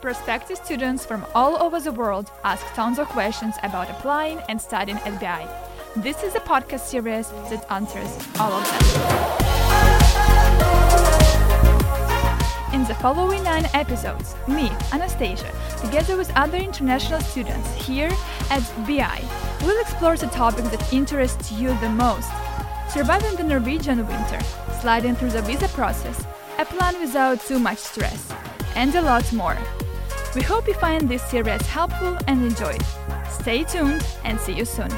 Prospective students from all over the world ask tons of questions about applying and studying at BI. This is a podcast series that answers all of them. In the following nine episodes, me, Anastasia, together with other international students here at BI, will explore the topic that interests you the most surviving the Norwegian winter, sliding through the visa process, a plan without too much stress, and a lot more. We hope you find this series helpful and enjoy. Stay tuned and see you soon.